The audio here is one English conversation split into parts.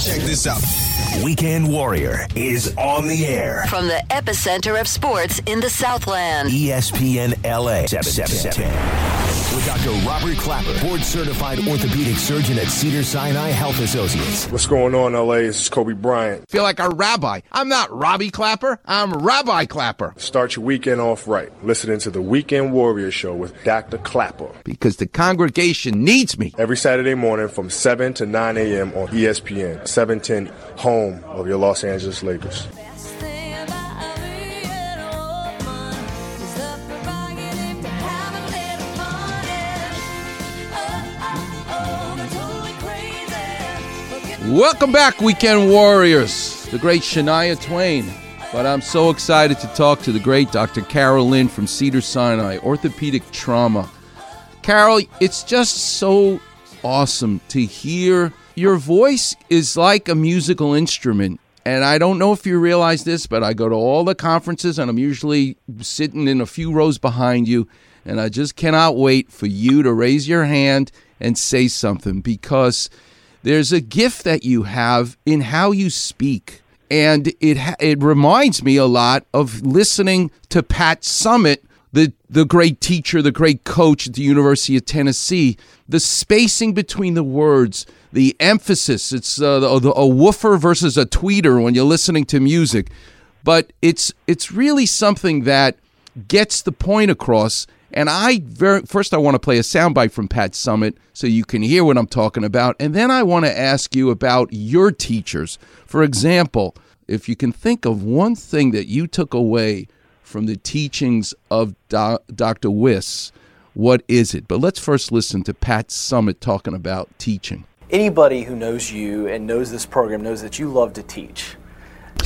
Check this out. Weekend Warrior is on the air. From the epicenter of sports in the Southland. ESPN LA 710. With Dr. Robert Klapper, board certified orthopedic surgeon at Cedar Sinai Health Associates. What's going on, LA? This is Kobe Bryant. Feel like a rabbi. I'm not Robbie Klapper, I'm Rabbi Klapper. Start your weekend off right. Listening to the Weekend Warrior Show with Dr. Klapper. Because the congregation needs me. Every Saturday morning from 7 to 9 a.m. on ESPN, 710, home of your Los Angeles Lakers. Welcome back, Weekend Warriors. The great Shania Twain. But I'm so excited to talk to the great Dr. Carol Lin from Cedar Sinai, orthopedic trauma. Carol, it's just so awesome to hear your voice is like a musical instrument. And I don't know if you realize this, but I go to all the conferences and I'm usually sitting in a few rows behind you. And I just cannot wait for you to raise your hand and say something because there's a gift that you have in how you speak. And it it reminds me a lot of listening to Pat Summitt, the the great teacher, the great coach at the University of Tennessee. The spacing between the words, the emphasis. It's uh, a woofer versus a tweeter when you're listening to music, but it's it's really something that gets the point across and I very first I want to play a soundbite from Pat Summitt so you can hear what I'm talking about, and then I want to ask you about your teachers. For example, if you can think of one thing that you took away from the teachings of Do- Dr. Wiss, what is it? But let's first listen to Pat Summitt talking about teaching. Anybody who knows you and knows this program knows that you love to teach.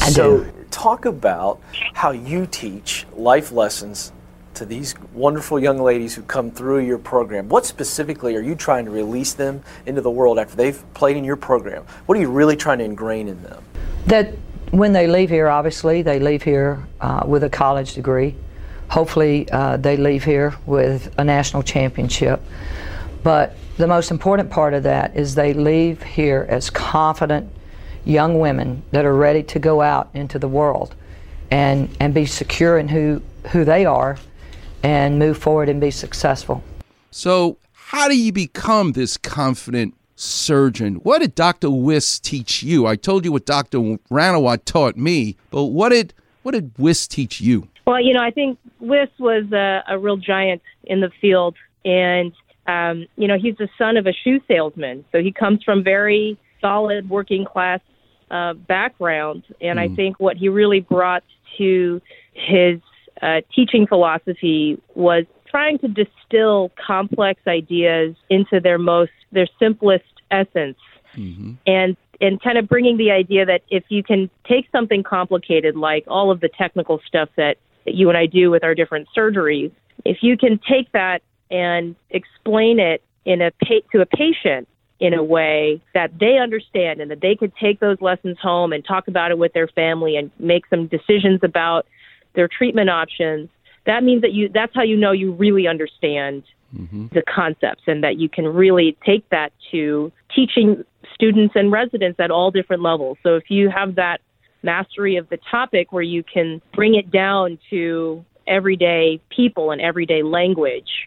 I so do. talk about how you teach life lessons to these wonderful young ladies who come through your program. What specifically are you trying to release them into the world after they've played in your program? What are you really trying to ingrain in them? That when they leave here, obviously, they leave here uh, with a college degree. Hopefully, uh, they leave here with a national championship. But the most important part of that is they leave here as confident young women that are ready to go out into the world and, and be secure in who, who they are and move forward and be successful. So, how do you become this confident surgeon? What did Dr. Wiss teach you? I told you what Dr. Ranawat taught me, but what did what did Wiss teach you? Well, you know, I think Wiss was a, a real giant in the field, and um, you know, he's the son of a shoe salesman, so he comes from very solid working class uh, background, and I think what he really brought to his uh, teaching philosophy was trying to distill complex ideas into their most their simplest essence. And and kind of bringing the idea that if you can take something complicated like all of the technical stuff that, that you and I do with our different surgeries if you can take that and explain it in a pa- to a patient in a way that they understand and that they could take those lessons home and talk about it with their family and make some decisions about their treatment options that means that you that's how you know you really understand the concepts and that you can really take that to teaching students and residents at all different levels. So if you have that mastery of the topic where you can bring it down to everyday people and everyday language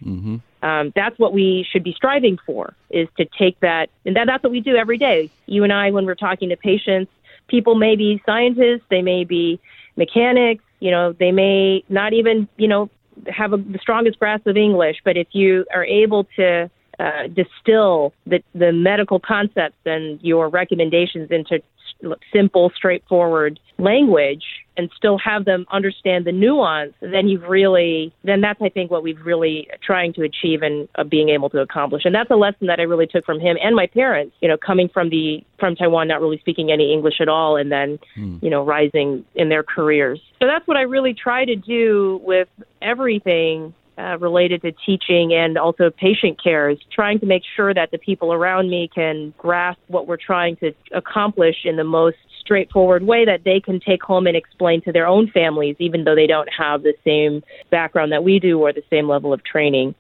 um, that's what we should be striving for is to take that and that, that's what we do every day. You and i when we're talking to patients people may be scientists they may be mechanics you know they may not even you know have a, the strongest grasp of english but if you are able to uh, distill the, the medical concepts and your recommendations into simple, straightforward language and still have them understand the nuance, then you've really, then that's, I think, what we've really trying to achieve and uh, being able to accomplish. And that's a lesson that I really took from him and my parents, you know, coming from the, from Taiwan, not really speaking any English at all, and then, you know, rising in their careers. So that's what I really try to do with everything uh, related to teaching and also patient care is trying to make sure that the people around me can grasp what we're trying to accomplish in the most straightforward way that they can take home and explain to their own families, even though they don't have the same background that we do or the same level of training.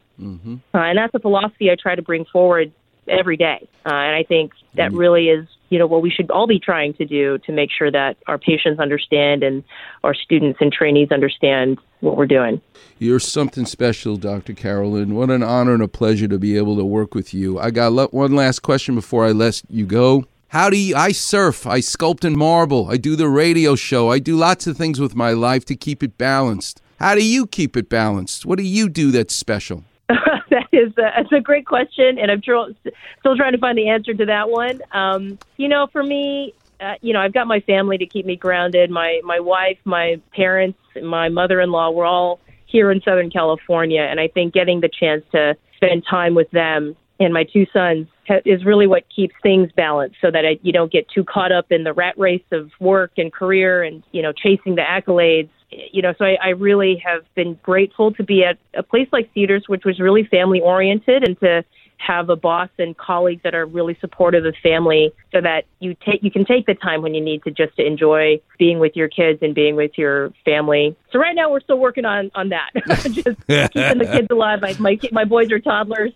Uh, and that's a philosophy I try to bring forward every day. Uh, and I think that really is, you know, what we should all be trying to do to make sure that our patients understand and our students and trainees understand what we're doing. You're something special, Dr. Carol Lin. What an honor and a pleasure to be able to work with you. I got one last question before I let you go. How do you, I surf, I sculpt in marble, I do the radio show, I do lots of things with my life to keep it balanced. How do you keep it balanced? What do you do that's special? is a, that's a great question, and I'm tr- still trying to find the answer to that one. Um, you know, for me, uh, you know, I've got my family to keep me grounded. My my wife, my parents, my mother-in-law. We're all here in Southern California, and I think getting the chance to spend time with them and my two sons is really what keeps things balanced, so that I, you don't get too caught up in the rat race of work and career, and you know, chasing the accolades you know, so I, I really have been grateful to be at a place like Cedars, which was really family oriented, and to have a boss and colleagues that are really supportive of family, so that you take you can take the time when you need to just to enjoy being with your kids and being with your family. So right now we're still working on on that, just keeping the kids alive. My my my boys are toddlers.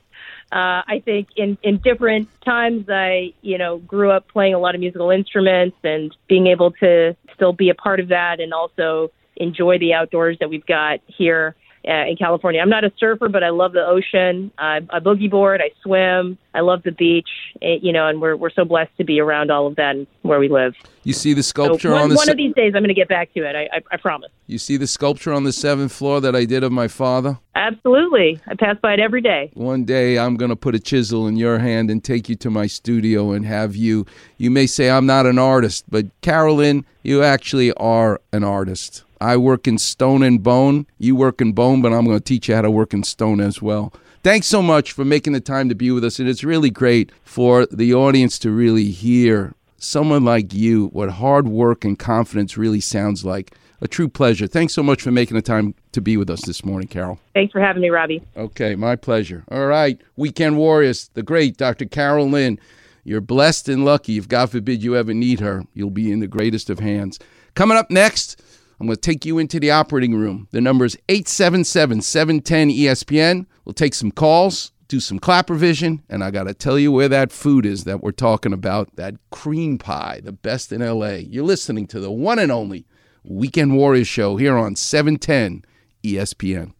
Uh, I think in, in different times, I, you know, grew up playing a lot of musical instruments and being able to still be a part of that and also enjoy the outdoors that we've got here uh, in California. I'm not a surfer, but I love the ocean. I, I boogie board. I swim. I love the beach. eh, you know, and we're we're so blessed to be around all of that and where we live. You see the sculpture so one, on the one se- of these days, I'm going to get back to it. I, I, I promise. You see the sculpture on the seventh floor that I did of my father? Absolutely, I pass by it every day. One day I'm going to put a chisel in your hand and take you to my studio and have you. You may say I'm not an artist, but Carolyn, you actually are an artist. I work in stone and bone. You work in bone, but I'm going to teach you how to work in stone as well. Thanks so much for making the time to be with us. And it's really great for the audience to really hear someone like you, what hard work and confidence really sounds like. A true pleasure. Thanks so much for making the time to be with us this morning, Carol. Thanks for having me, Robbie. Okay, my pleasure. All right, Weekend Warriors, the great Dr. Carol Lin. You're blessed and lucky. If God forbid you ever need her, you'll be in the greatest of hands. Coming up next, I'm going to take you into the operating room. The number is 877 710 ESPN. We'll take some calls, do some clap revision, and I got to tell you where that food is that we're talking about that cream pie, the best in LA. You're listening to the one and only Weekend Warriors show here on 710 ESPN.